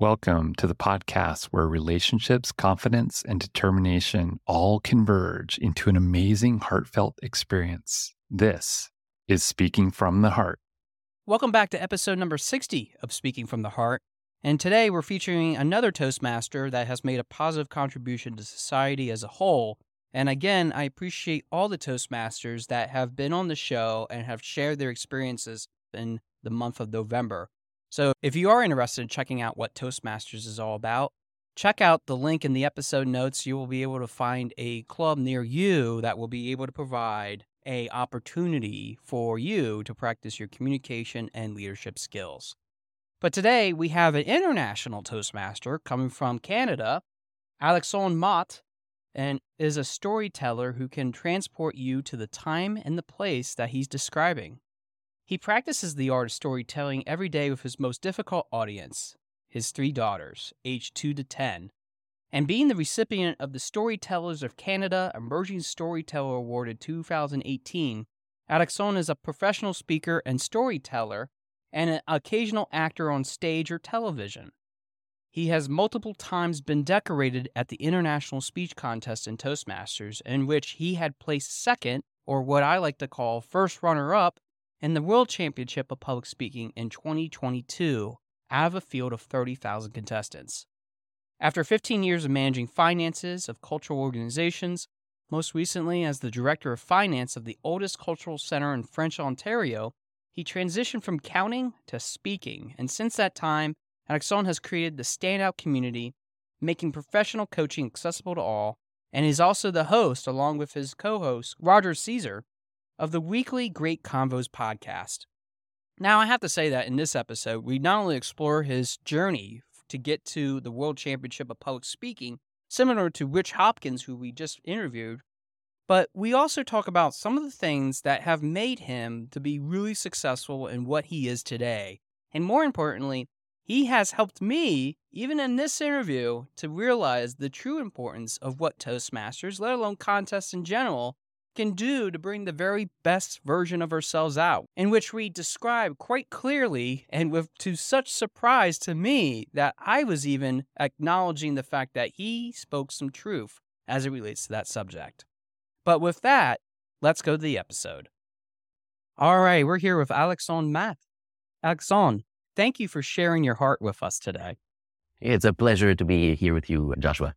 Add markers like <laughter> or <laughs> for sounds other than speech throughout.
Welcome to the podcast where relationships, confidence, and determination all converge into an amazing, heartfelt experience. This is Speaking from the Heart. Welcome back to episode number 60 of Speaking from the Heart. And today we're featuring another Toastmaster that has made a positive contribution to society as a whole. And again, I appreciate all the Toastmasters that have been on the show and have shared their experiences in the month of November. So if you are interested in checking out what Toastmasters is all about, check out the link in the episode notes. You will be able to find a club near you that will be able to provide a opportunity for you to practice your communication and leadership skills. But today we have an international Toastmaster coming from Canada, Alexandre Matte, and is a storyteller who can transport you to the time and the place that he's describing. He practices the art of storytelling every day with his most difficult audience, his three daughters, aged 2 to 10. And being the recipient of the Storytellers of Canada Emerging Storyteller Award in 2018, Alexandre is a professional speaker and storyteller and an occasional actor on stage or television. He has multiple times been decorated at the International Speech Contest in Toastmasters, in which he had placed second, or what I like to call first runner up, in the World Championship of Public Speaking in 2022 out of a field of 30,000 contestants. After 15 years of managing finances of cultural organizations, most recently as the director of finance of the oldest cultural center in French Ontario, he transitioned from counting to speaking, and since that time, Alexandre has created the Standout community, making professional coaching accessible to all, and is also the host, along with his co host, Roger Caesar, of the weekly Great Convos podcast. Now, I have to say that in this episode, we not only explore his journey to get to the World Championship of Public Speaking, similar to Rich Hopkins, who we just interviewed, but we also talk about some of the things that have made him to be really successful in what he is today. And more importantly, he has helped me, even in this interview, to realize the true importance of what Toastmasters, let alone contests in general, can do to bring the very best version of ourselves out, in which we describe quite clearly and with to such surprise to me that I was even acknowledging the fact that he spoke some truth as it relates to that subject. But with that, let's go to the episode. All right, we're here with Alexandre Matte. Alexon, thank you for sharing your heart with us today. It's a pleasure to be here with you, Joshua.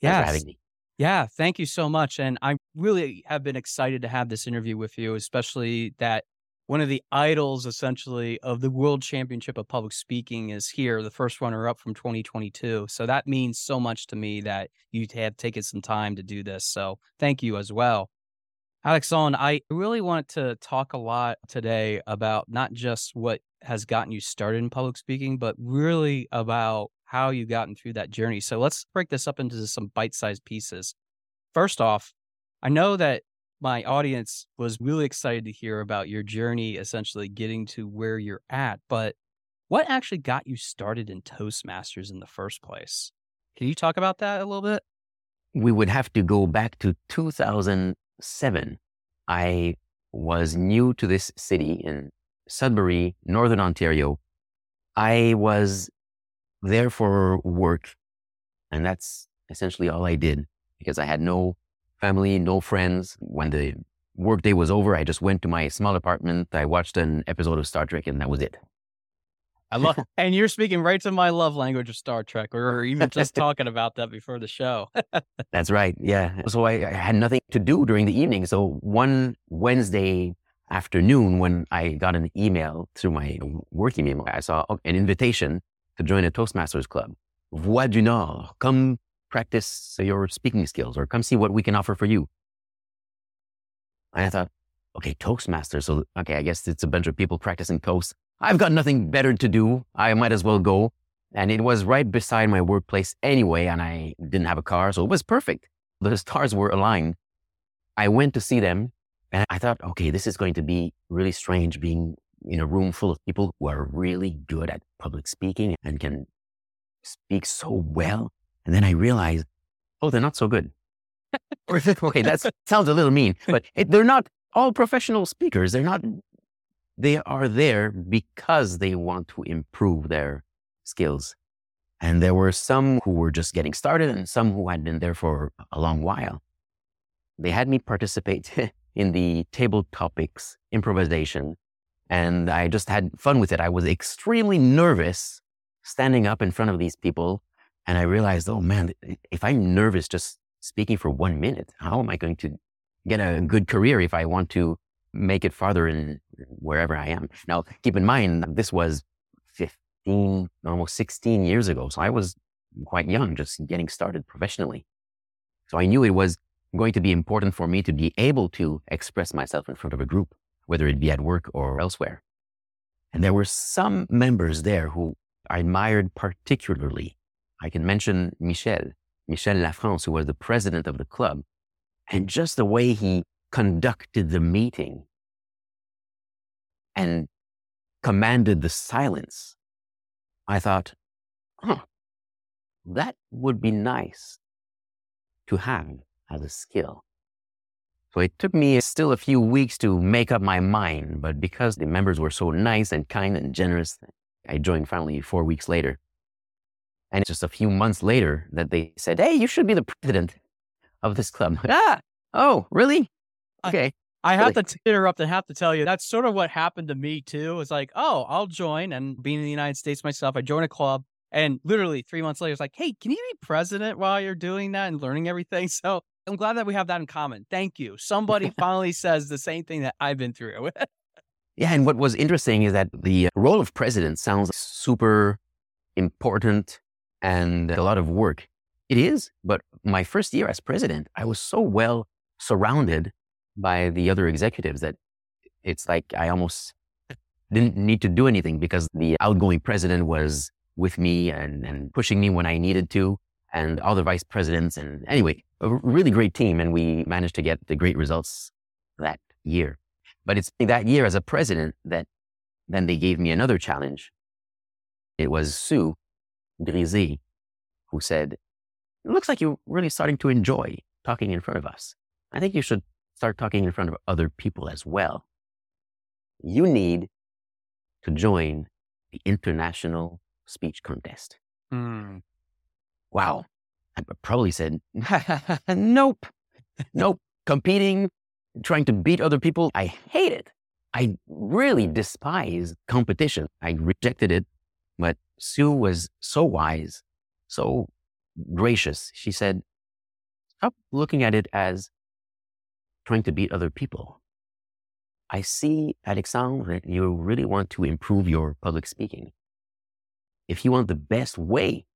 Thanks yes. for having me. Yeah, thank you so much. And I really have been excited to have this interview with you, especially that one of the idols essentially of the World Championship of Public Speaking is here, the first runner up from 2022. So that means so much to me that you have taken some time to do this. So thank you as well. Alexandre, I really want to talk a lot today about not just what has gotten you started in public speaking, but really about how you've gotten through that journey. So let's break this up into some bite-sized pieces. First off, I know that my audience was really excited to hear about your journey essentially getting to where you're at, but what actually got you started in Toastmasters in the first place? Can you talk about that a little bit? We would have to go back to 2007. I was new to this city in Sudbury, Northern Ontario. I was there for work. And that's essentially all I did because I had no family, no friends. When the workday was over, I just went to my small apartment. I watched an episode of Star Trek and that was it. I love, <laughs> and you're speaking right to my love language of Star Trek. We were even just <laughs> talking about that before the show. <laughs> That's right. Yeah. So I, I, had nothing to do during the evening. So one Wednesday afternoon, when I got an email through my work email, I saw oh, an invitation to join a Toastmasters club. Voix du Nord, come practice your speaking skills or come see what we can offer for you. And I thought, okay, Toastmasters. So, okay, I guess it's a bunch of people practicing toast. I've got nothing better to do. I might as well go. And it was right beside my workplace anyway, and I didn't have a car, so it was perfect. The stars were aligned. I went to see them, and I thought, okay, this is going to be really strange being in a room full of people who are really good at public speaking and can speak so well. And then I realized, oh, they're not so good. <laughs> okay, that sounds a little mean, but it, they're not all professional speakers. They're not, they are there because they want to improve their skills. And there were some who were just getting started and some who had been there for a long while. They had me participate <laughs> in the table topics improvisation and I just had fun with it. I was extremely nervous standing up in front of these people. And I realized, oh man, if I'm nervous just speaking for one minute, how am I going to get a good career if I want to make it farther in wherever I am? Now, keep in mind, this was 15, almost 16 years ago. So I was quite young, just getting started professionally. So I knew it was going to be important for me to be able to express myself in front of a group whether it be at work or elsewhere. And there were some members there who I admired particularly. I can mention Michel, Michel Lafrance, who was the president of the club, and just the way he conducted the meeting and commanded the silence. I thought, huh, that would be nice to have as a skill. So it took me still a few weeks to make up my mind, but because the members were so nice and kind and generous, I joined finally four weeks later. And just a few months later that they said, Hey, you should be the president of this club. <laughs> ah, oh, really? Okay. I, I have really? to interrupt and have to tell you that's sort of what happened to me too. It's like, oh, I'll join. And being in the United States myself, I joined a club. And literally three months later, it's like, hey, can you be president while you're doing that and learning everything? <laughs> So I'm glad that we have that in common. Thank you. Somebody <laughs> finally says the same thing that I've been through. <laughs> yeah. And what was interesting is that the role of president sounds super important and a lot of work. It is. But my first year as president, I was so well surrounded by the other executives that it's like I almost didn't need to do anything because the outgoing president was with me and, and pushing me when I needed to and all the vice presidents. And anyway, a really great team. And we managed to get the great results that year. But it's that year as a president that then they gave me another challenge. It was Sue Grisey who said, it looks like you're really starting to enjoy talking in front of us. I think you should start talking in front of other people as well. You need to join the international speech contest. Mm wow. I probably said, <laughs> nope, nope. Competing, trying to beat other people, I hate it. I really despise competition. I rejected it. But Sue was so wise, so gracious. She said, stop looking at it as trying to beat other people. I see, Alexandre, that you really want to improve your public speaking. If you want the best way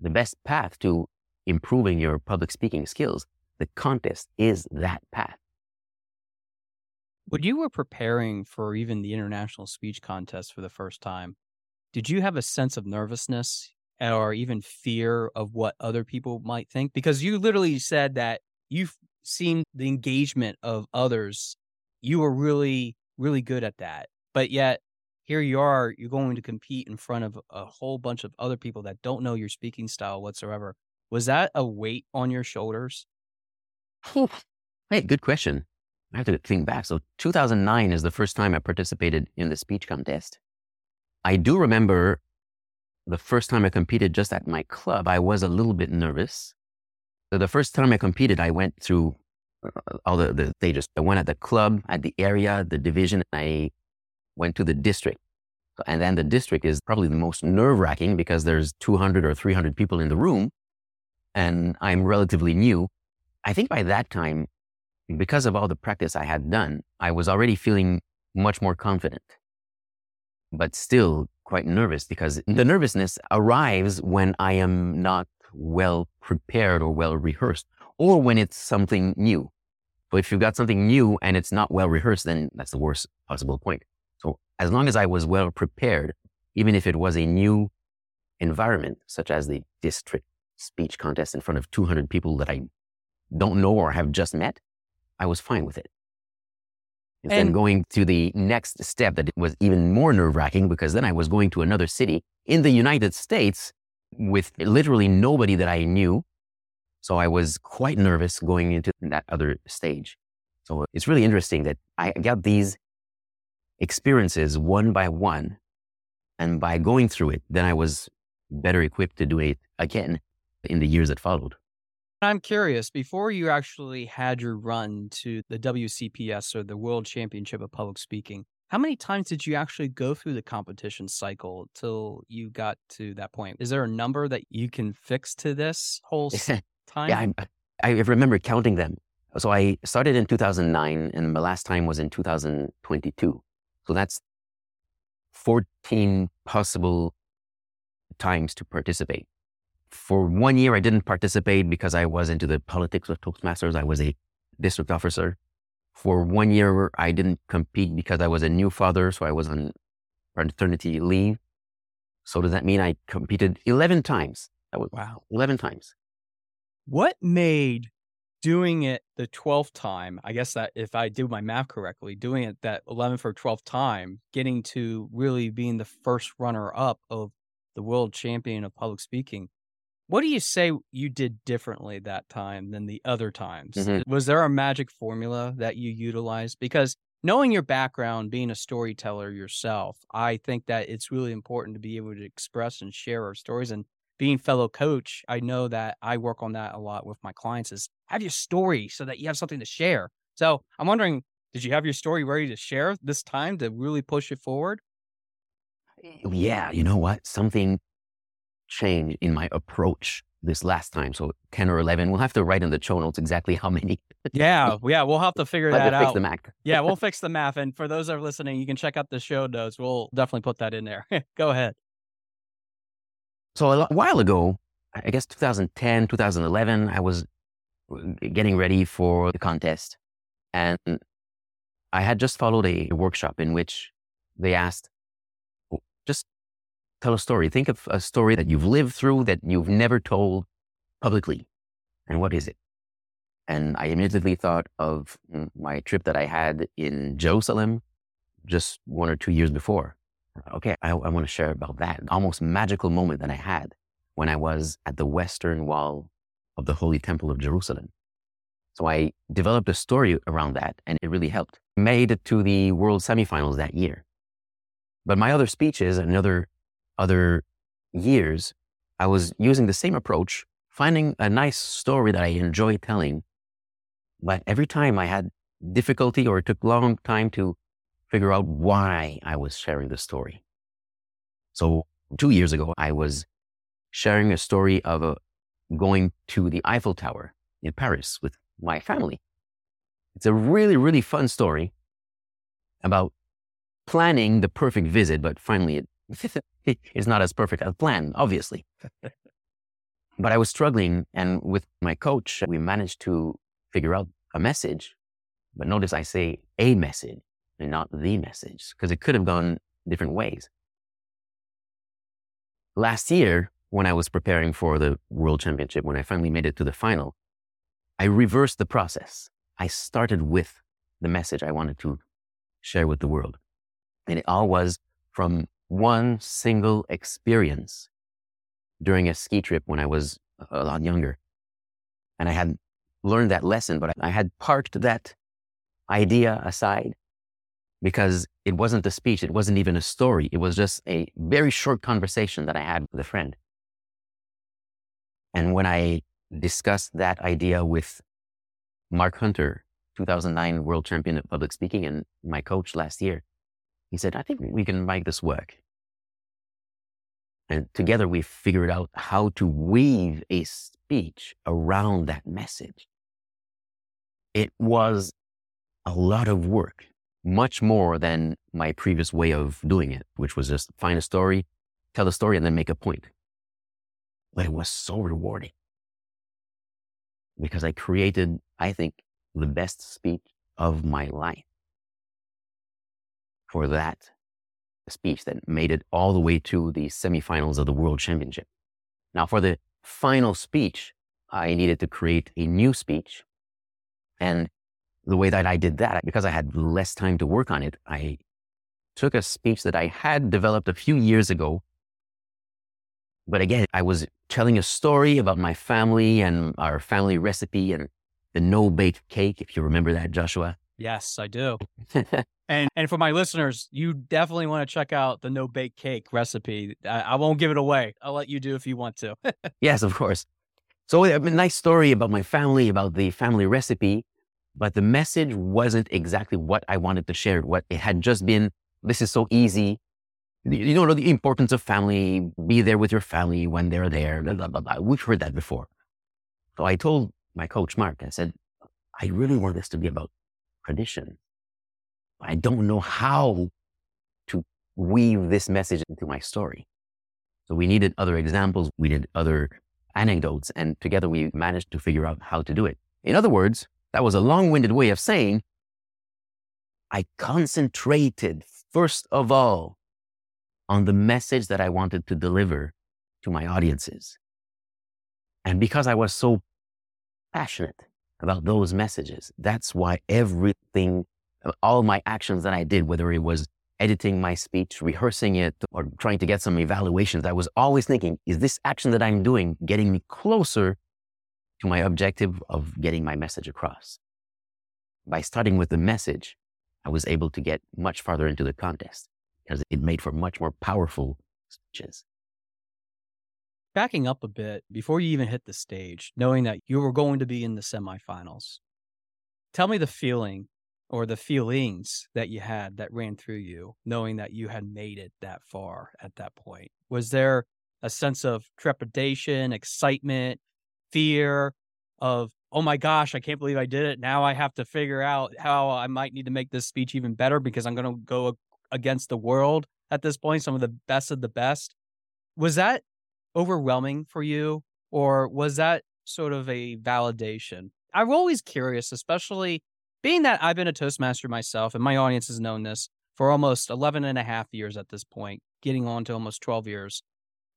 the best path to improving your public speaking skills, the contest is that path. When you were preparing for even the international speech contest for the first time, did you have a sense of nervousness or even fear of what other people might think? Because you literally said that you've seen the engagement of others. You were really, really good at that. But yet here you are, you're going to compete in front of a whole bunch of other people that don't know your speaking style whatsoever. Was that a weight on your shoulders? Hey, good question. I have to think back. So 2009 is the first time I participated in the speech contest. I do remember the first time I competed just at my club, I was a little bit nervous. So the first time I competed, I went through uh, all the, the stages. I went at the club, at the area, the division. and I went to the district. And then the district is probably the most nerve wracking because there's 200 or 300 people in the room and I'm relatively new. I think by that time, because of all the practice I had done, I was already feeling much more confident, but still quite nervous because the nervousness arrives when I am not well prepared or well rehearsed or when it's something new. But if you've got something new and it's not well rehearsed, then that's the worst possible point. So as long as I was well prepared, even if it was a new environment, such as the district speech contest in front of 200 people that I don't know or have just met, I was fine with it. And then going to the next step that was even more nerve wracking because then I was going to another city in the United States with literally nobody that I knew. So I was quite nervous going into that other stage. So it's really interesting that I got these experiences one by one. And by going through it, then I was better equipped to do it again in the years that followed. I'm curious, before you actually had your run to the WCPS or the World Championship of Public Speaking, how many times did you actually go through the competition cycle till you got to that point? Is there a number that you can fix to this whole <laughs> time? yeah, I, I remember counting them. So I started in 2009 and my last time was in 2022. So that's 14 possible times to participate for one year, I didn't participate because I was into the politics of Toastmasters. I was a district officer. For one year, I didn't compete because I was a new father, so I was on paternity leave. So does that mean I competed 11 times? That was wow, 11 times. What made doing it the 12th time, I guess that if I do my math correctly, doing it that 11th or 12th time, getting to really being the first runner up of the world champion of public speaking, what do you say you did differently that time than the other times? Mm-hmm. Was there a magic formula that you utilized? Because knowing your background, being a storyteller yourself, I think that it's really important to be able to express and share our stories. And being fellow coach, I know that I work on that a lot with my clients is have your story so that you have something to share. So I'm wondering, did you have your story ready to share this time to really push it forward? Oh, yeah, you know what? Something changed in my approach this last time. So 10 or 11, we'll have to write in the show notes exactly how many. yeah. Yeah. We'll have to figure <laughs> that out. Fix the math. yeah. We'll <laughs> fix the math. And for those that are listening, you can check out the show notes. We'll definitely put that in there. <laughs> Go ahead. So a while ago, I guess 2010, 2011, I was uh, getting ready for the contest. And I had just followed a workshop in which they asked, oh, just tell a story. Think of a story that you've lived through that you've never told publicly. And what is it? And I immediately thought of mm, my trip that I had in Jerusalem just one or two years before. Okay, I, I want to share about that almost magical moment that I had when I was at the western wall of the Holy Temple of Jerusalem. So I developed a story around that and it really helped. Made it to the world semifinals that year. But my other speeches and other other years, I was using the same approach, finding a nice story that I enjoy telling. But every time I had difficulty or it took long time to figure out why I was sharing the story. So two years ago, I was sharing a story of a, uh, going to the Eiffel Tower in Paris with my family. It's a really, really fun story about planning the perfect visit, but finally it <laughs> is not as perfect as planned, obviously. <laughs> but I was struggling, and with my coach, we managed to figure out a message. But notice I say a message and not the message, because it could have gone different ways. Last year, when I was preparing for the World Championship, when I finally made it to the final, I reversed the process. I started with the message I wanted to share with the world. And it all was from one single experience during a ski trip when I was a lot younger. And I had learned that lesson, but I had parked that idea aside because it wasn't a speech. It wasn't even a story. It was just a very short conversation that I had with a friend. And when I discussed that idea with Mark Hunter, 2009 world champion of public speaking and my coach last year, he said, I think we can make this work. And together we figured out how to weave a speech around that message. It was a lot of work, much more than my previous way of doing it, which was just find a story, tell the story, and then make a point. But it was so rewarding because I created, I think, the best speech of my life for that speech that made it all the way to the semifinals of the World Championship. Now, for the final speech, I needed to create a new speech. And the way that I did that, because I had less time to work on it, I took a speech that I had developed a few years ago. But again, I was telling a story about my family and our family recipe and the no bake cake, if you remember that, Joshua. Yes, I do. <laughs> And and for my listeners, you definitely want to check out the no bake cake recipe. I, I won't give it away. I'll let you do if you want to. <laughs> yes, of course. So a nice story about my family, about the family recipe, but the message wasn't exactly what I wanted to share. What it had just been, this is so easy. You don't know the importance of family. Be there with your family when they're there. Blah, blah, blah, We've heard that before. So I told my coach Mark, I said, I really want this to be about tradition. I don't know how to weave this message into my story. So we needed other examples. We needed other anecdotes. And together we managed to figure out how to do it. In other words, that was a long winded way of saying I concentrated first of all on the message that I wanted to deliver to my audiences. And because I was so passionate about those messages, that's why everything all my actions that I did, whether it was editing my speech, rehearsing it, or trying to get some evaluations, I was always thinking, is this action that I'm doing getting me closer to my objective of getting my message across? By starting with the message, I was able to get much farther into the contest because it made for much more powerful speeches. Backing up a bit, before you even hit the stage, knowing that you were going to be in the semifinals, tell me the feeling or the feelings that you had that ran through you, knowing that you had made it that far at that point? Was there a sense of trepidation, excitement, fear of, oh my gosh, I can't believe I did it. Now I have to figure out how I might need to make this speech even better because I'm going to go against the world at this point, some of the best of the best. Was that overwhelming for you, or was that sort of a validation? I'm always curious, especially being that I've been a Toastmaster myself and my audience has known this for almost 11 and a half years at this point, getting on to almost 12 years,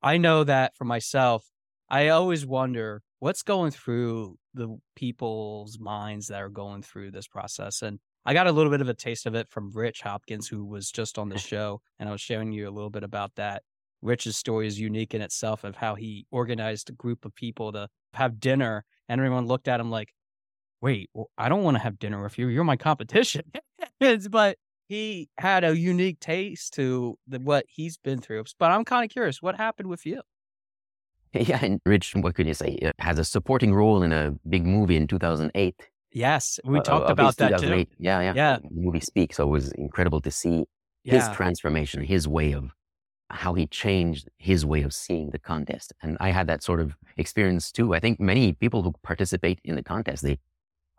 I know that for myself, I always wonder what's going through the people's minds that are going through this process. And I got a little bit of a taste of it from Rich Hopkins, who was just on the <laughs> show. And I was showing you a little bit about that. Rich's story is unique in itself of how he organized a group of people to have dinner and everyone looked at him like, wait, well, I don't want to have dinner with you. You're my competition. <laughs> but he had a unique taste to the, what he's been through. But I'm kind of curious, what happened with you? <laughs> Yeah, and Rich, what could you say? It has a supporting role in a big movie in 2008. Yes, we uh, talked about that too. Yeah, yeah, yeah. movie Speak. So it was incredible to see yeah. his transformation, his way of how he changed his way of seeing the contest. And I had that sort of experience too. I think many people who participate in the contest, they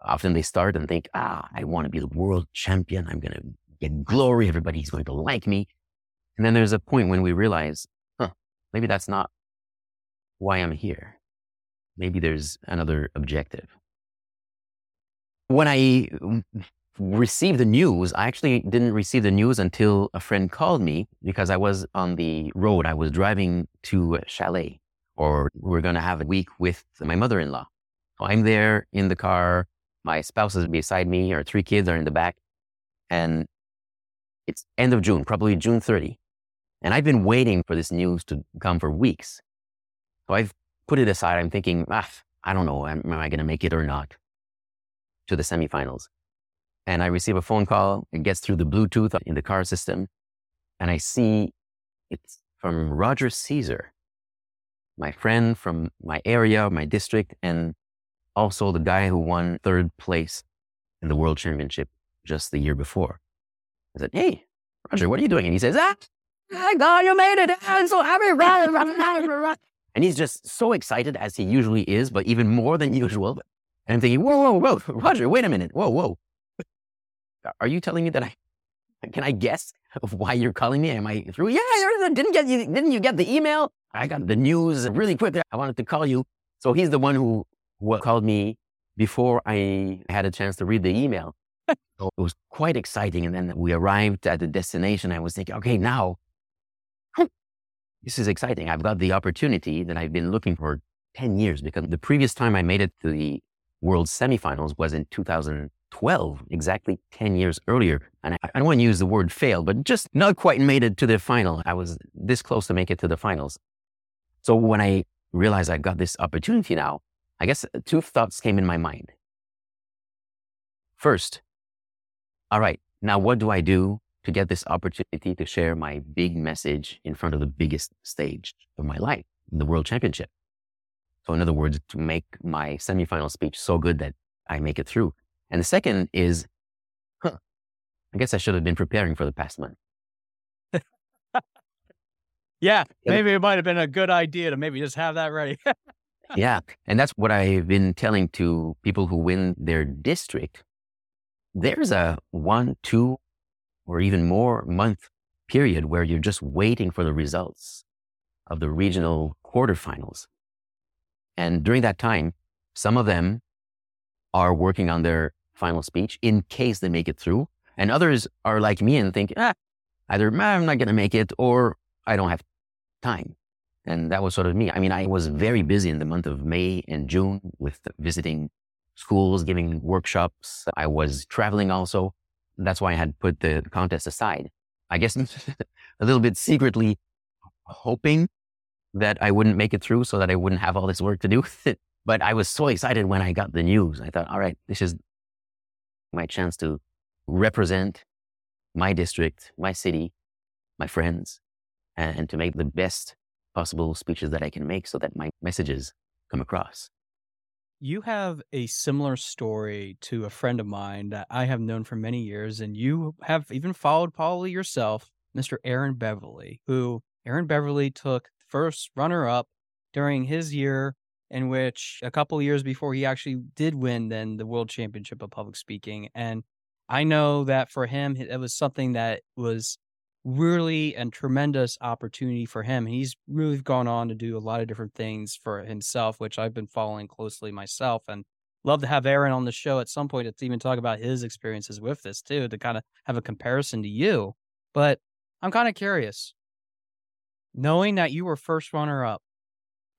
often they start and think, ah, I want to be the world champion. I'm going to get glory. Everybody's going to like me. And then there's a point when we realize, huh, maybe that's not why I'm here. Maybe there's another objective. When I received the news, I actually didn't receive the news until a friend called me because I was on the road. I was driving to Chalet, or we are going to have a week with my mother in law. I'm there in the car my spouse is beside me, our three kids are in the back, and it's end of June, probably June 30. And I've been waiting for this news to come for weeks. So I've put it aside. I'm thinking, ah, I don't know, am, am I going to make it or not to the semifinals? And I receive a phone call. It gets through the Bluetooth in the car system. And I see it's from Roger Caesar, my friend from my area, my district. And also the guy who won third place in the world championship just the year before. I said, Hey, Roger, what are you doing? And he says, Ah, my God, you made it. I'm so happy. <laughs> And he's just so excited as he usually is, but even more than <laughs> usual. And I'm thinking, whoa, whoa, whoa, Roger, wait a minute. Whoa, whoa. Are you telling me that I, can I guess of why you're calling me? Am I through? Yeah, I didn't get you, didn't you get the email? I got the news really quick. I wanted to call you. So he's the one who what called me before I had a chance to read the email. so <laughs> it was quite exciting. And then we arrived at the destination. I was thinking, okay, now this is exciting. I've got the opportunity that I've been looking for 10 years because the previous time I made it to the world semifinals was in 2012, exactly 10 years earlier. And I, I don't want to use the word fail, but just not quite made it to the final. I was this close to make it to the finals. So when I realized I got this opportunity now, I guess two thoughts came in my mind. First, all right, Now, what do I do to get this opportunity to share my big message in front of the biggest stage of my life, the World Championship? So, in other words, to make my semifinal speech so good that I make it through. And the second is, huh, I guess I should have been preparing for the past month. <laughs> yeah, maybe it might have been a good idea to maybe just have that ready. <laughs> yeah. And that's what I've been telling to people who win their district. There's a one, two, or even more month period where you're just waiting for the results of the regional quarterfinals. And during that time, some of them are working on their final speech in case they make it through. And others are like me and think, ah, either I'm not going to make it or I don't have time. And that was sort of me. I mean, I was very busy in the month of May and June with visiting schools, giving workshops. I was traveling also. That's why I had put the contest aside. I guess <laughs> <laughs> a little bit secretly hoping that I wouldn't make it through so that I wouldn't have all this work to do. <laughs> but I was so excited when I got the news. I thought, all right, this is my chance to represent my district, my city, my friends, and, and to make the best possible speeches that I can make so that my messages come across. You have a similar story to a friend of mine that I have known for many years, and you have even followed probably yourself, Mr. Aaron Beverly, who Aaron Beverly took first runner up during his year in which a couple years before he actually did win then the world championship of public speaking and i know that for him it was something that was really and tremendous opportunity for him he's really gone on to do a lot of different things for himself which i've been following closely myself and love to have aaron on the show at some point to even talk about his experiences with this too to kind of have a comparison to you but i'm kind of curious knowing that you were first runner up,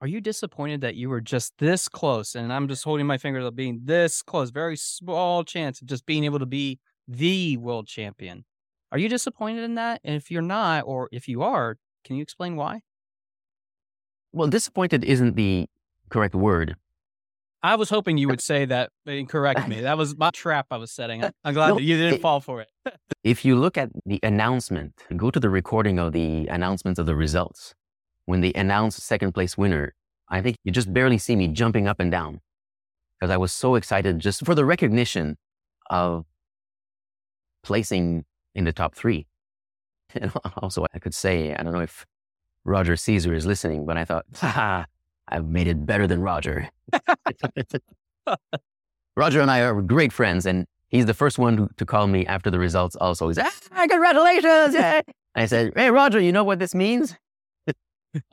are you disappointed that you were just this close? And I'm just holding my finger to being this close, very small chance of just being able to be the world champion. Are you disappointed in that? And if you're not, or if you are, can you explain why? Well, disappointed isn't the correct word. I was hoping you would <laughs> say that and correct me. That was my trap I was setting. I'm glad no, that you didn't it, fall for it. <laughs> if you look at the announcement, go to the recording of the announcement of the results. When they announced second place winner, I think you just barely see me jumping up and down because I was so excited just for the recognition of placing in the top three. <laughs> And also, I could say, I don't know if Roger Caesar is listening, but I thought, <laughs> ha, I've made it better than Roger. <laughs> Roger and I are great friends, and he's the first one to call me after the results also. He's, ah, congratulations. Yeah. I said, hey, Roger, you know what this means?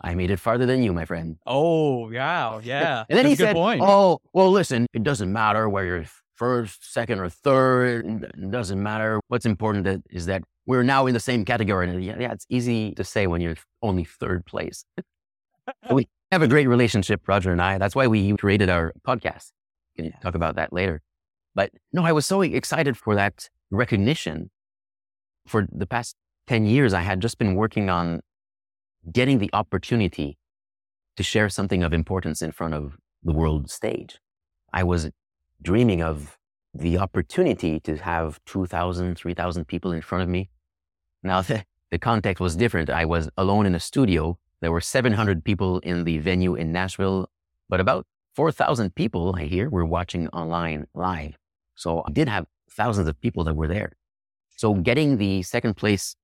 I made it farther than you, my friend. Oh, wow. Yeah. and then That's he said, point. oh, well, listen, it doesn't matter where you're first, second, or third. It doesn't matter. What's important is that we're now in the same category. Yeah, yeah, it's easy to say when you're only third place. <laughs> we have a great relationship, Roger and I. That's why we created our podcast. We can talk about that later. But no, I was so excited for that recognition. For the past 10 years, I had just been working on getting the opportunity to share something of importance in front of the world stage. I was dreaming of the opportunity to have 2,000, 3,000 people in front of me. Now, <laughs> the, the context was different. I was alone in a studio there were 700 people in the venue in Nashville, but about 4,000 people I hear were watching online live. So I did have thousands of people that were there. So getting the second place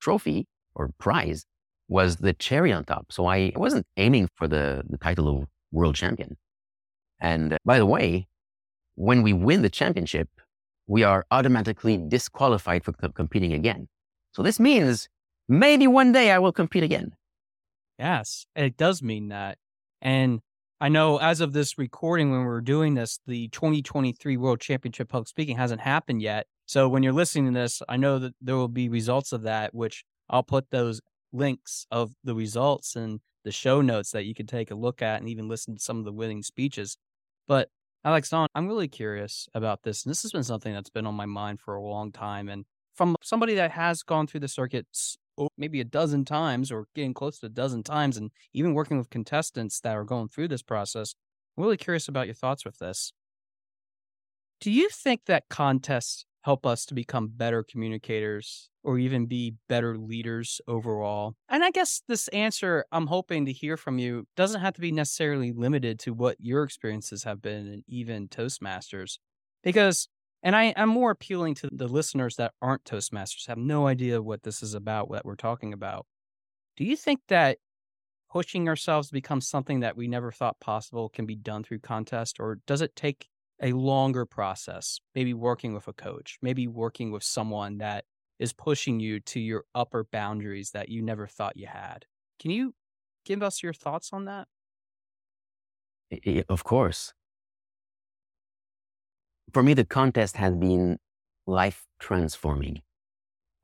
trophy or prize was the cherry on top. So I wasn't aiming for the, the title of world champion. And uh, by the way, when we win the championship, we are automatically disqualified co- competing again. So this means maybe one day I will compete again. Yes, it does mean that. And I know as of this recording, when we're doing this, the 2023 World Championship Public Speaking hasn't happened yet. So when you're listening to this, I know that there will be results of that, which I'll put those links of the results and the show notes that you can take a look at and even listen to some of the winning speeches. But Alexandre, I'm really curious about this. And this has been something that's been on my mind for a long time. And from somebody that has gone through the circuits maybe a dozen times or getting close to a dozen times and even working with contestants that are going through this process. I'm really curious about your thoughts with this. Do you think that contests help us to become better communicators or even be better leaders overall? And I guess this answer I'm hoping to hear from you doesn't have to be necessarily limited to what your experiences have been and even Toastmasters. Because, and I, I'm more appealing to the listeners that aren't Toastmasters, have no idea what this is about, what we're talking about. Do you think that pushing ourselves to become something that we never thought possible can be done through contest, or does it take a longer process? Maybe working with a coach, maybe working with someone that is pushing you to your upper boundaries that you never thought you had. Can you give us your thoughts on that? Of course. For me, the contest has been life transforming.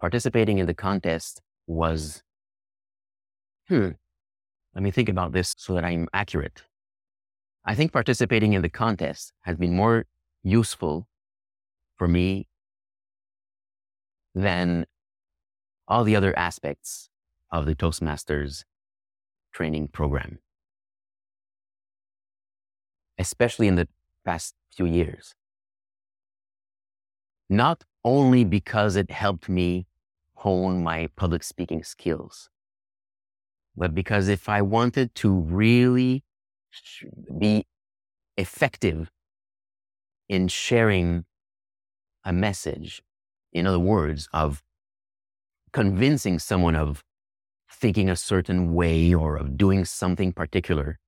Participating in the contest was, hmm, let me think about this so that I'm accurate. I think participating in the contest has been more useful for me than all the other aspects of the Toastmasters training program, especially in the past few years. Not only because it helped me hone my public speaking skills, but because if I wanted to really be effective in sharing a message, in other words, of convincing someone of thinking a certain way or of doing something particular,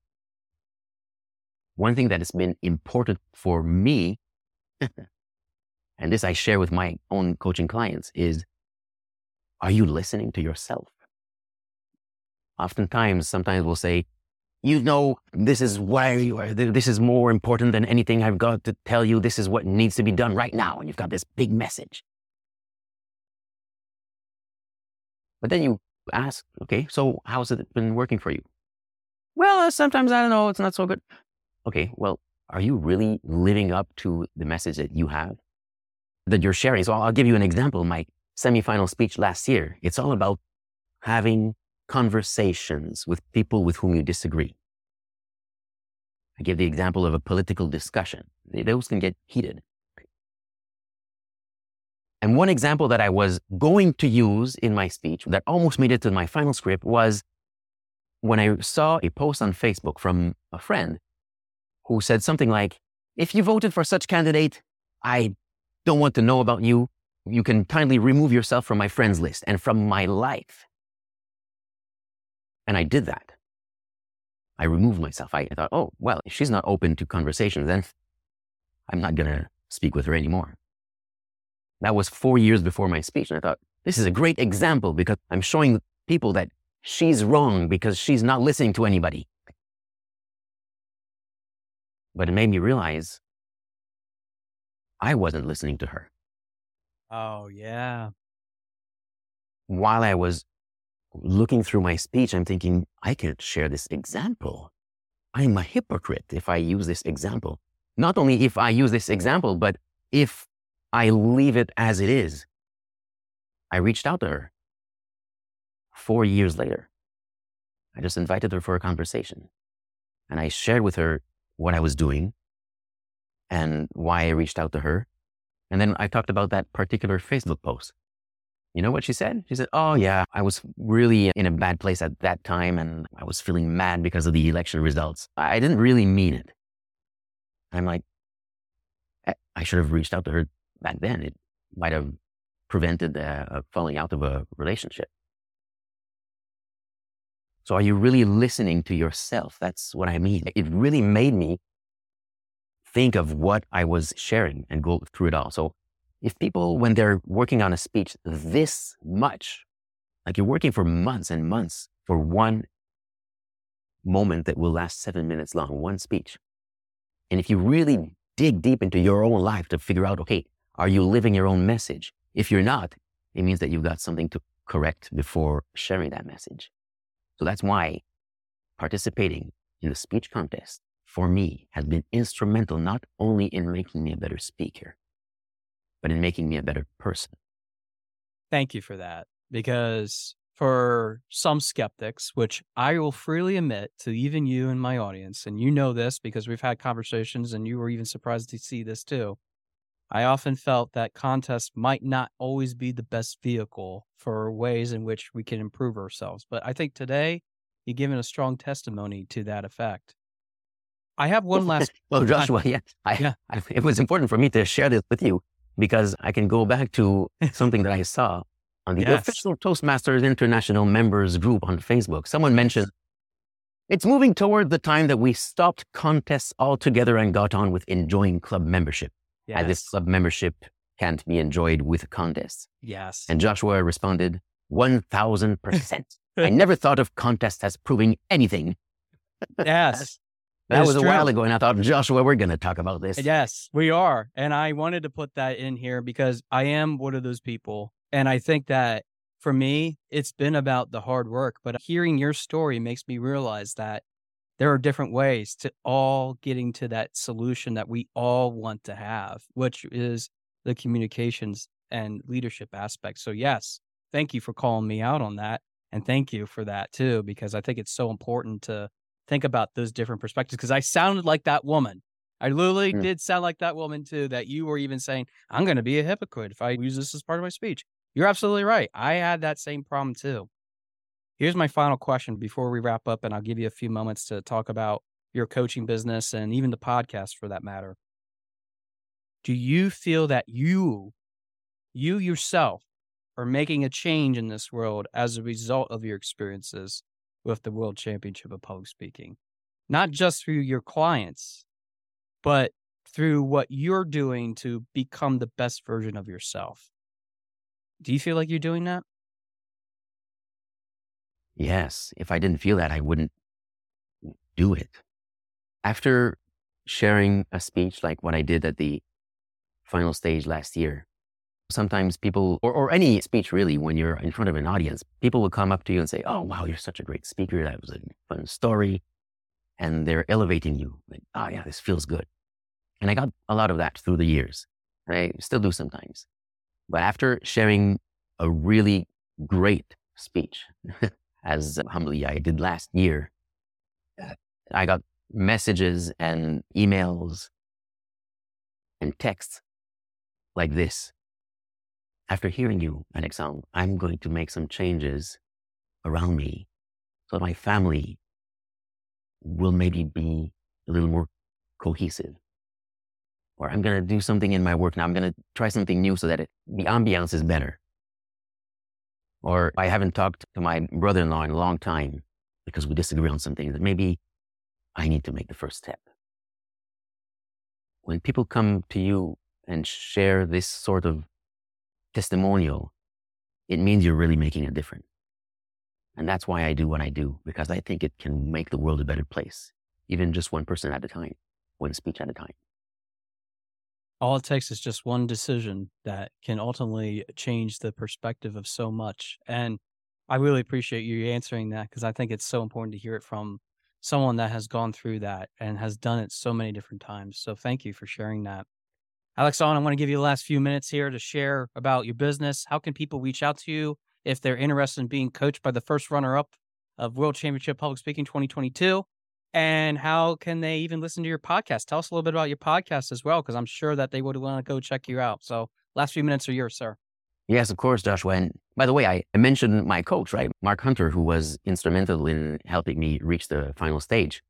one thing that has been important for me, <laughs> and this I share with my own coaching clients, is are you listening to yourself? oftentimes, sometimes we'll say, you know, this is why you are, this is more important than anything I've got to tell you. This is what needs to be done right now. And you've got this big message. But then you ask, okay, so how's it been working for you? Well, uh, sometimes I don't know, it's not so good. Okay, well, are you really living up to the message that you have, that you're sharing? So I'll give you an example. My semifinal speech last year, it's all about having conversations with people with whom you disagree. I give the example of a political discussion. Those can get heated. And one example that I was going to use in my speech that almost made it to my final script was when I saw a post on Facebook from a friend who said something like, if you voted for such candidate, I don't want to know about you. You can kindly remove yourself from my friends list and from my life. And I did that. I removed myself. I, thought, oh, well, if she's not open to conversations, then I'm not going to speak with her anymore. That was four years before my speech. And I thought, this is a great example because I'm showing people that she's wrong because she's not listening to anybody. But it made me realize I wasn't listening to her. Oh, yeah. While I was looking through my speech, I'm thinking, I can't share this example. I'm a hypocrite if I use this example. Not only if I use this example, but if I leave it as it is. I reached out to her four years later. I just invited her for a conversation and I shared with her what I was doing and why I reached out to her. And then I talked about that particular Facebook post. You know what she said? She said, Oh, yeah, I was really in a bad place at that time and I was feeling mad because of the election results. I didn't really mean it. I'm like, I should have reached out to her back then. It might have prevented the uh, falling out of a relationship. So, are you really listening to yourself? That's what I mean. It really made me think of what I was sharing and go through it all. So, if people, when they're working on a speech this much, like you're working for months and months for one moment that will last seven minutes long, one speech. And if you really dig deep into your own life to figure out, okay, are you living your own message? If you're not, it means that you've got something to correct before sharing that message. So that's why participating in the speech contest for me has been instrumental not only in making me a better speaker, but in making me a better person. Thank you for that. Because for some skeptics, which I will freely admit to even you and my audience, and you know this because we've had conversations and you were even surprised to see this too. I often felt that contests might not always be the best vehicle for ways in which we can improve ourselves. But I think today you've given a strong testimony to that effect. I have one <laughs> last. well, Joshua, yeah, I, yeah. I, it was important for me to share this with you because I can go back to <laughs> something that I saw on the yes. official Toastmasters International members group on Facebook. Someone mentioned it's moving toward the time that we stopped contests altogether and got on with enjoying club membership. Yes. As this club membership can't be enjoyed with contests. Yes. And Joshua responded, 1000%. I <laughs> never thought of contests as proving anything. Yes. That was a true. while ago, and I thought, Joshua, we're going to talk about this. Yes, we are. And I wanted to put that in here because I am one of those people. And I think that for me, it's been about the hard work. But hearing your story makes me realize that there are different ways to all getting to that solution that we all want to have, which is the communications and leadership aspect. So, yes, thank you for calling me out on that. And thank you for that too, because I think it's so important to think about those different perspectives. Because I sounded like that woman. I literally mm. did sound like that woman too, that you were even saying, I'm going to be a hypocrite if I use this as part of my speech. You're absolutely right. I had that same problem too. Here's my final question before we wrap up, and I'll give you a few moments to talk about your coaching business and even the podcast for that matter. Do you feel that you, you yourself, are making a change in this world as a result of your experiences with the World Championship of Public Speaking? Not just through your clients, but through what you're doing to become the best version of yourself. Do you feel like you're doing that? Yes. If I didn't feel that, I wouldn't do it. After sharing a speech like what I did at the final stage last year, sometimes people, or, or any speech really, when you're in front of an audience, people will come up to you and say, Oh, wow, you're such a great speaker. That was a fun story. And they're elevating you. Like, oh, yeah, this feels good. And I got a lot of that through the years. I still do sometimes. But after sharing a really great speech, <laughs> as humbly I did last year, I got messages and emails and texts like this. After hearing you, Alexandre, I'm going to make some changes around me so my family will maybe be a little more cohesive. Or I'm going to do something in my work now. I'm going to try something new so that it, the ambiance is better. Or I haven't talked to my brother in law in a long time because we disagree on something that maybe I need to make the first step. When people come to you and share this sort of testimonial, it means you're really making a difference. And that's why I do what I do, because I think it can make the world a better place, even just one person at a time, one speech at a time all it takes is just one decision that can ultimately change the perspective of so much. And I really appreciate you answering that because I think it's so important to hear it from someone that has gone through that and has done it so many different times. So thank you for sharing that. Alexandre, I want to give you the last few minutes here to share about your business. How can people reach out to you if they're interested in being coached by the first runner up of World Championship Public Speaking 2022? and how can they even listen to your podcast? Tell us a little bit about your podcast as well, because I'm sure that they would want to go check you out. So, last few minutes are yours, sir. Yes, of course, Joshua. And by the way, I mentioned my coach, right? Mark Hunter, who was instrumental in helping me reach the final stage.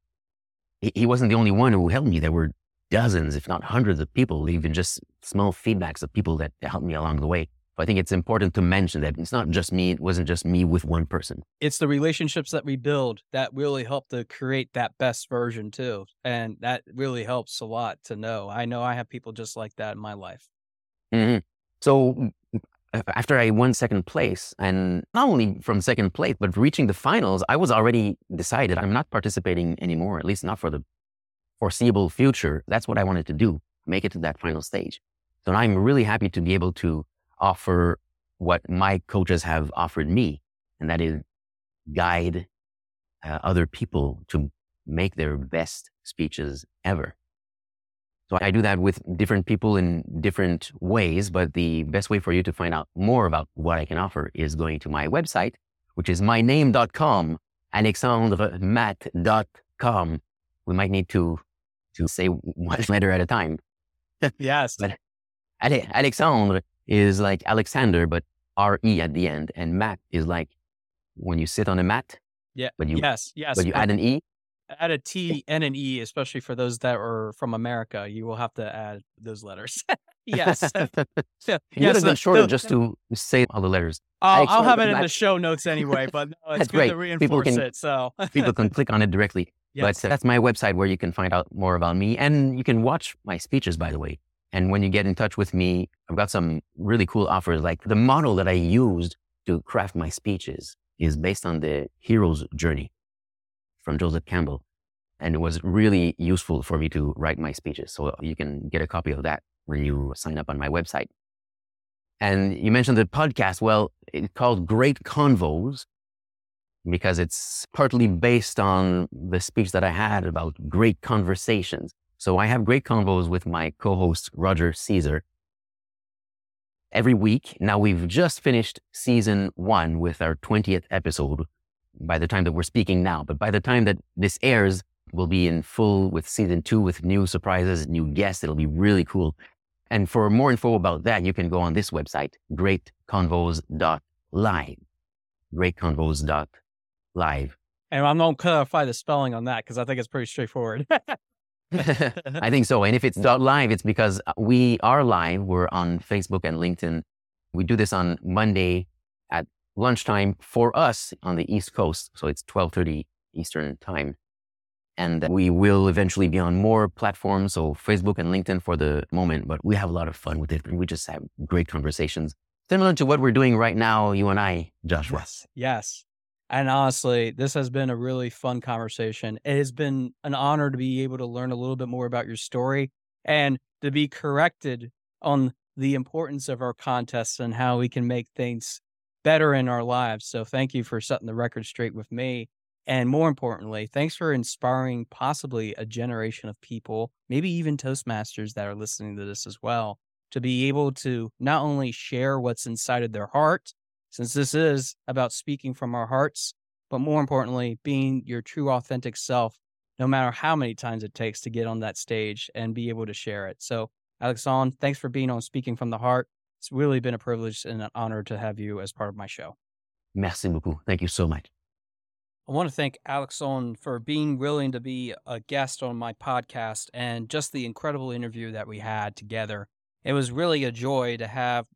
He wasn't the only one who helped me. There were dozens, if not hundreds of people, even just small feedbacks of people that helped me along the way. I think it's important to mention that it's not just me. It wasn't just me with one person. It's the relationships that we build that really help to create that best version too. And that really helps a lot to know. I know I have people just like that in my life. Mm-hmm. So after I won second place, and not only from second place, but reaching the finals, I was already decided I'm not participating anymore, at least not for the foreseeable future. That's what I wanted to do, make it to that final stage. So now I'm really happy to be able to offer what my coaches have offered me, and that is guide uh, other people to make their best speeches ever. So I do that with different people in different ways, but the best way for you to find out more about what I can offer is going to my website, which is myname.com, alexandrematte.com. We might need to, to say one <laughs> letter at a time. <laughs> yes. But Ale- Alexandre is like Alexander, but R E at the end, and mat is like when you sit on a mat. Yeah. But you yes. Yes. but you add an E. add a T and an E, especially for those that are from America. You will have to add those letters. <laughs> yes. you yes, the- uh, shorter just to say all the letters. I'll, I'll have it in the show notes anyway, but no, it's That's good to great. People reinforce can- it. So, People can click on it directly. Yes. But that's my website where you can find out more about me. And you can watch my speeches, by the way. And when you get in touch with me, I've got some really cool offers. Like the model that I used to craft my speeches is based on the hero's journey from Joseph Campbell. And it was really useful for me to write my speeches. So you can get a copy of that when you sign up on my website. And you mentioned the podcast. Well, it's called Great Convos because it's partly based on the speech that I had about great conversations. So I have great convos with my co-host, Roger Caesar, every week. Now we've just finished season one with our 20th episode by the time that we're speaking now. But by the time that this airs, we'll be in full with season two with new surprises, new guests. It'll be really cool. And for more info about that, you can go on this website, greatconvos.live. Greatconvos.live. and I'm going to clarify the spelling on that because I think it's pretty straightforward. <laughs> I think so. And if it's dot live, it's because uh, we are live. We're on Facebook and LinkedIn. We do this on Monday at lunchtime for us on the East Coast. So it's 1230 Eastern time. And we will eventually be on more platforms. So Facebook and LinkedIn for the moment, but we have a lot of fun with it. And We just have great conversations. Similar to what we're doing right now, you and I, Joshua. Yes. Yes. And honestly, this has been a really fun conversation. It has been an honor to be able to learn a little bit more about your story and to be corrected on the importance of our contests and how we can make things better in our lives. So thank you for setting the record straight with me. And more importantly, thanks for inspiring possibly a generation of people, maybe even Toastmasters that are listening to this as well, to be able to not only share what's inside of their heart, since this is about speaking from our hearts, but more importantly, being your true authentic self, no matter how many times it takes to get on that stage and be able to share it. So, Alexandre, thanks for being on Speaking from the Heart. It's really been a privilege and an honor to have you as part of my show. Merci beaucoup. Thank you so much. I want to thank Alexandre for being willing to be a guest on my podcast and just the incredible interview that we had together. It was really a joy to have,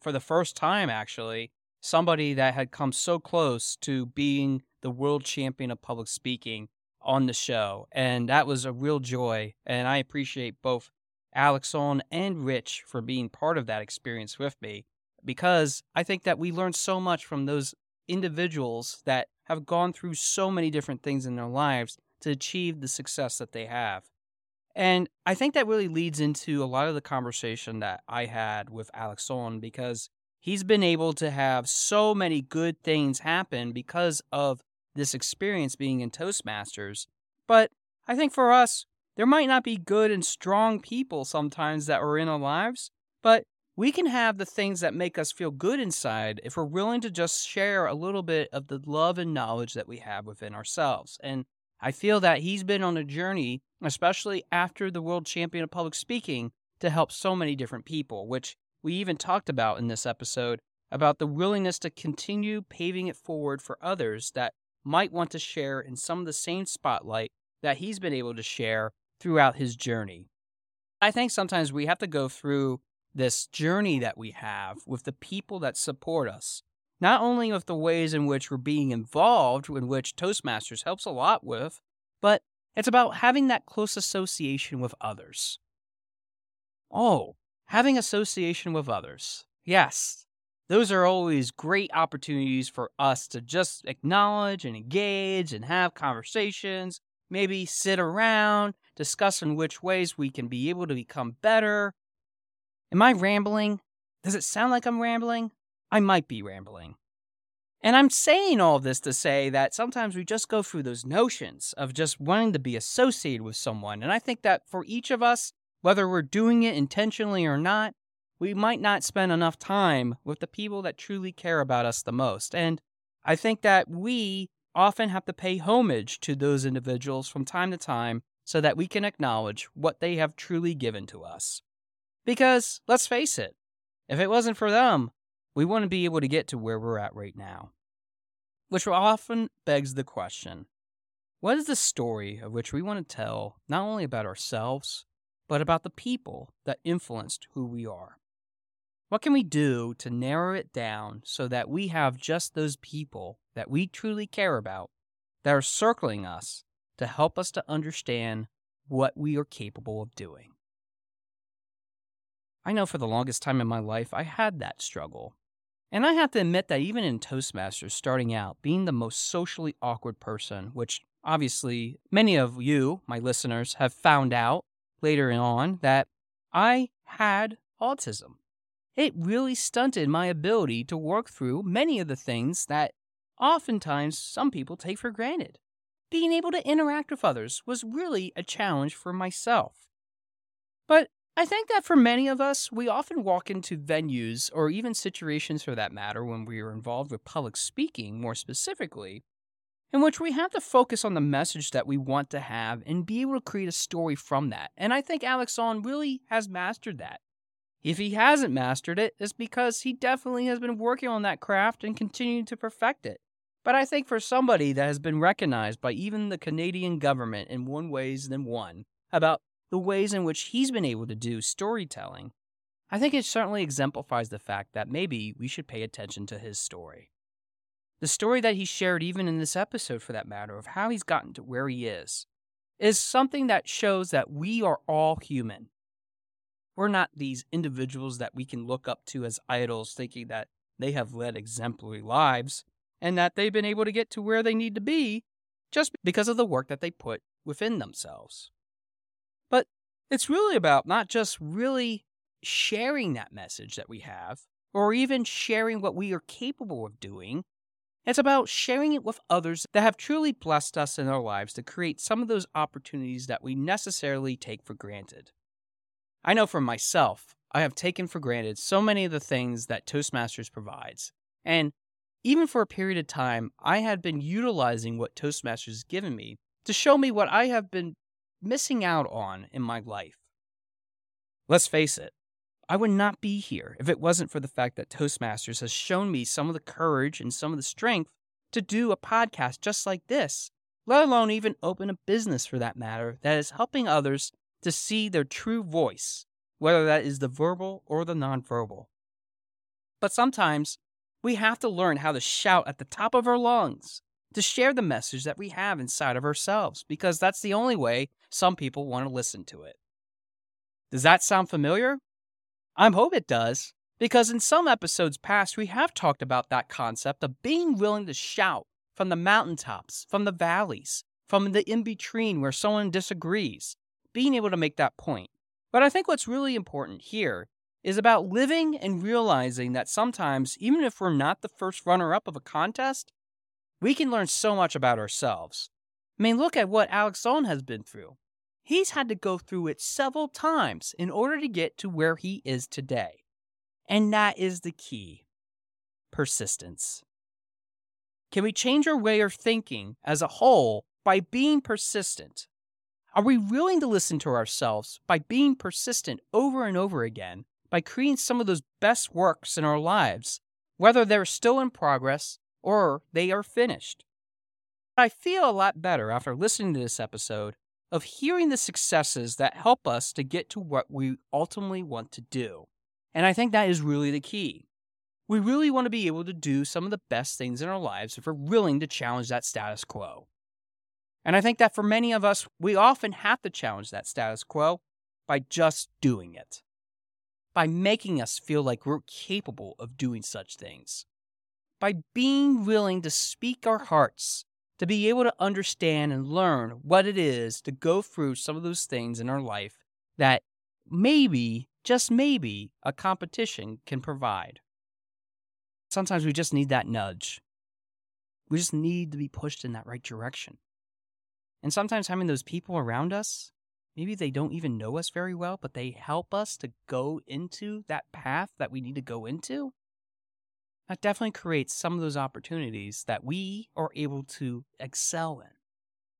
for the first time actually, somebody that had come so close to being the world champion of public speaking on the show. And that was a real joy. And I appreciate both Alexandre and Rich for being part of that experience with me because I think that we learned so much from those individuals that have gone through so many different things in their lives to achieve the success that they have. And I think that really leads into a lot of the conversation that I had with Alexandre because he's been able to have so many good things happen because of this experience being in Toastmasters. But I think for us, there might not be good and strong people sometimes that are in our lives, but we can have the things that make us feel good inside if we're willing to just share a little bit of the love and knowledge that we have within ourselves. And I feel that he's been on a journey, especially after the world champion of public speaking, to help so many different people, which we even talked about in this episode about the willingness to continue paving it forward for others that might want to share in some of the same spotlight that he's been able to share throughout his journey. I think sometimes we have to go through this journey that we have with the people that support us, not only with the ways in which we're being involved, in which Toastmasters helps a lot with, but it's about having that close association with others. Oh, having association with others. Yes, those are always great opportunities for us to just acknowledge and engage and have conversations, maybe sit around, discussing which ways we can be able to become better. Am I rambling? Does it sound like I'm rambling? I might be rambling. And I'm saying all this to say that sometimes we just go through those notions of just wanting to be associated with someone. And I think that for each of us, whether we're doing it intentionally or not, we might not spend enough time with the people that truly care about us the most. And I think that we often have to pay homage to those individuals from time to time so that we can acknowledge what they have truly given to us. Because, let's face it, if it wasn't for them, we wouldn't be able to get to where we're at right now. Which often begs the question what is the story of which we want to tell not only about ourselves, but about the people that influenced who we are? What can we do to narrow it down so that we have just those people that we truly care about that are circling us to help us to understand what we are capable of doing? I know for the longest time in my life, I had that struggle. And I have to admit that even in Toastmasters starting out, being the most socially awkward person, which obviously many of you, my listeners, have found out later on that I had autism. It really stunted my ability to work through many of the things that oftentimes some people take for granted. Being able to interact with others was really a challenge for myself. But I think that for many of us, we often walk into venues or even situations for that matter when we are involved with public speaking more specifically, in which we have to focus on the message that we want to have and be able to create a story from that. And I think Alexandre really has mastered that. If he hasn't mastered it, it's because he definitely has been working on that craft and continuing to perfect it. But I think for somebody that has been recognized by even the Canadian government in one ways than one about the ways in which he's been able to do storytelling, I think it certainly exemplifies the fact that maybe we should pay attention to his story. The story that he shared, even in this episode for that matter, of how he's gotten to where he is, is something that shows that we are all human. We're not these individuals that we can look up to as idols, thinking that they have led exemplary lives and that they've been able to get to where they need to be just because of the work that they put within themselves. But it's really about not just really sharing that message that we have, or even sharing what we are capable of doing. It's about sharing it with others that have truly blessed us in our lives to create some of those opportunities that we necessarily take for granted. I know for myself, I have taken for granted so many of the things that Toastmasters provides. And even for a period of time, I had been utilizing what Toastmasters has given me to show me what I have been missing out on in my life. Let's face it, I would not be here if it wasn't for the fact that Toastmasters has shown me some of the courage and some of the strength to do a podcast just like this, let alone even open a business for that matter that is helping others to see their true voice, whether that is the verbal or the nonverbal. But sometimes we have to learn how to shout at the top of our lungs to share the message that we have inside of ourselves because that's the only way some people want to listen to it. Does that sound familiar? I hope it does, because in some episodes past, we have talked about that concept of being willing to shout from the mountaintops, from the valleys, from the in between where someone disagrees, being able to make that point. But I think what's really important here is about living and realizing that sometimes, even if we're not the first runner up of a contest, we can learn so much about ourselves. I mean, look at what Alexandre has been through. He's had to go through it several times in order to get to where he is today. And that is the key persistence. Can we change our way of thinking as a whole by being persistent? Are we willing to listen to ourselves by being persistent over and over again, by creating some of those best works in our lives, whether they're still in progress or they are finished. I feel a lot better after listening to this episode of hearing the successes that help us to get to what we ultimately want to do. And I think that is really the key. We really want to be able to do some of the best things in our lives if we're willing to challenge that status quo. And I think that for many of us, we often have to challenge that status quo by just doing it, by making us feel like we're capable of doing such things by being willing to speak our hearts, to be able to understand and learn what it is to go through some of those things in our life that maybe, just maybe, a competition can provide. Sometimes we just need that nudge. We just need to be pushed in that right direction. And sometimes having those people around us, maybe they don't even know us very well, but they help us to go into that path that we need to go into that definitely creates some of those opportunities that we are able to excel in,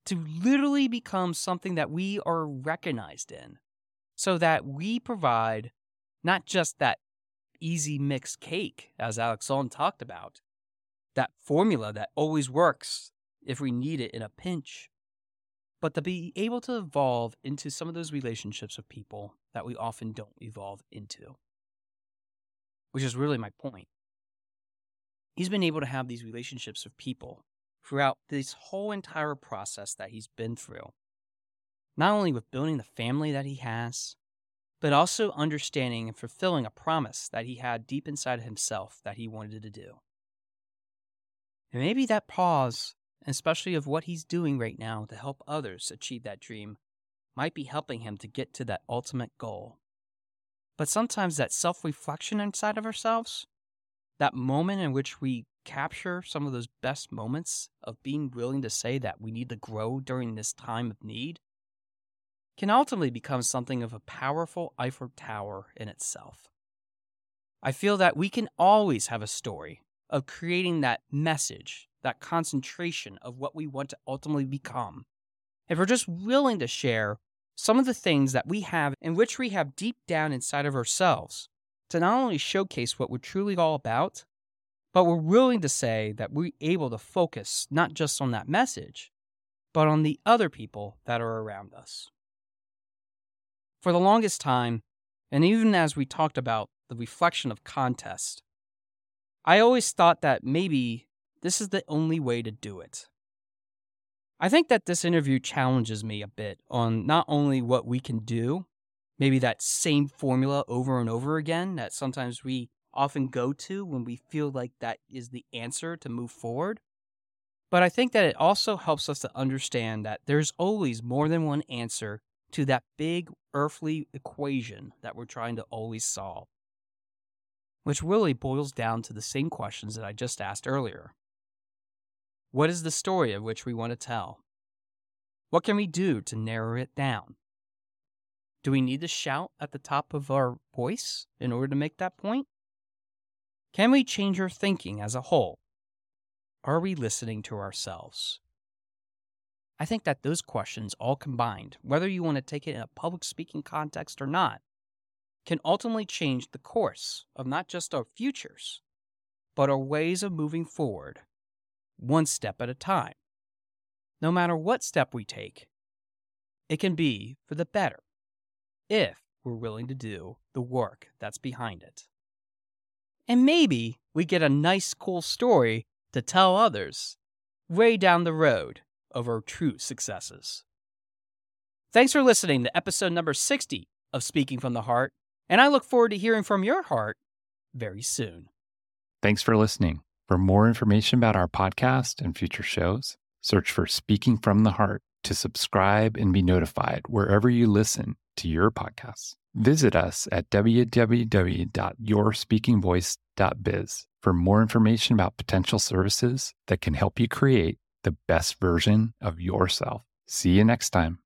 to literally become something that we are recognized in, so that we provide not just that easy mix cake, as Alexandre talked about, that formula that always works if we need it in a pinch, but to be able to evolve into some of those relationships with people that we often don't evolve into, which is really my point. He's been able to have these relationships with people throughout this whole entire process that he's been through. Not only with building the family that he has, but also understanding and fulfilling a promise that he had deep inside of himself that he wanted to do. And maybe that pause, especially of what he's doing right now to help others achieve that dream, might be helping him to get to that ultimate goal. But sometimes that self reflection inside of ourselves, that moment in which we capture some of those best moments of being willing to say that we need to grow during this time of need, can ultimately become something of a powerful Eiffel Tower in itself. I feel that we can always have a story of creating that message, that concentration of what we want to ultimately become. If we're just willing to share some of the things that we have in which we have deep down inside of ourselves to not only showcase what we're truly all about, but we're willing to say that we're able to focus not just on that message, but on the other people that are around us. For the longest time, and even as we talked about the reflection of contest, I always thought that maybe this is the only way to do it. I think that this interview challenges me a bit on not only what we can do, maybe that same formula over and over again that sometimes we often go to when we feel like that is the answer to move forward. But I think that it also helps us to understand that there's always more than one answer to that big earthly equation that we're trying to always solve which really boils down to the same questions that I just asked earlier. What is the story of which we want to tell? What can we do to narrow it down? Do we need to shout at the top of our voice in order to make that point? Can we change our thinking as a whole? Are we listening to ourselves? I think that those questions all combined, whether you want to take it in a public speaking context or not, can ultimately change the course of not just our futures, but our ways of moving forward, one step at a time. No matter what step we take, it can be for the better if we're willing to do the work that's behind it. And maybe we get a nice, cool story to tell others way down the road of our true successes. Thanks for listening to episode number 60 of Speaking from the Heart. And I look forward to hearing from your heart very soon. Thanks for listening. For more information about our podcast and future shows, search for Speaking from the Heart to subscribe and be notified wherever you listen to your podcasts. Visit us at www.yourspeakingvoice.biz for more information about potential services that can help you create the best version of yourself. See you next time.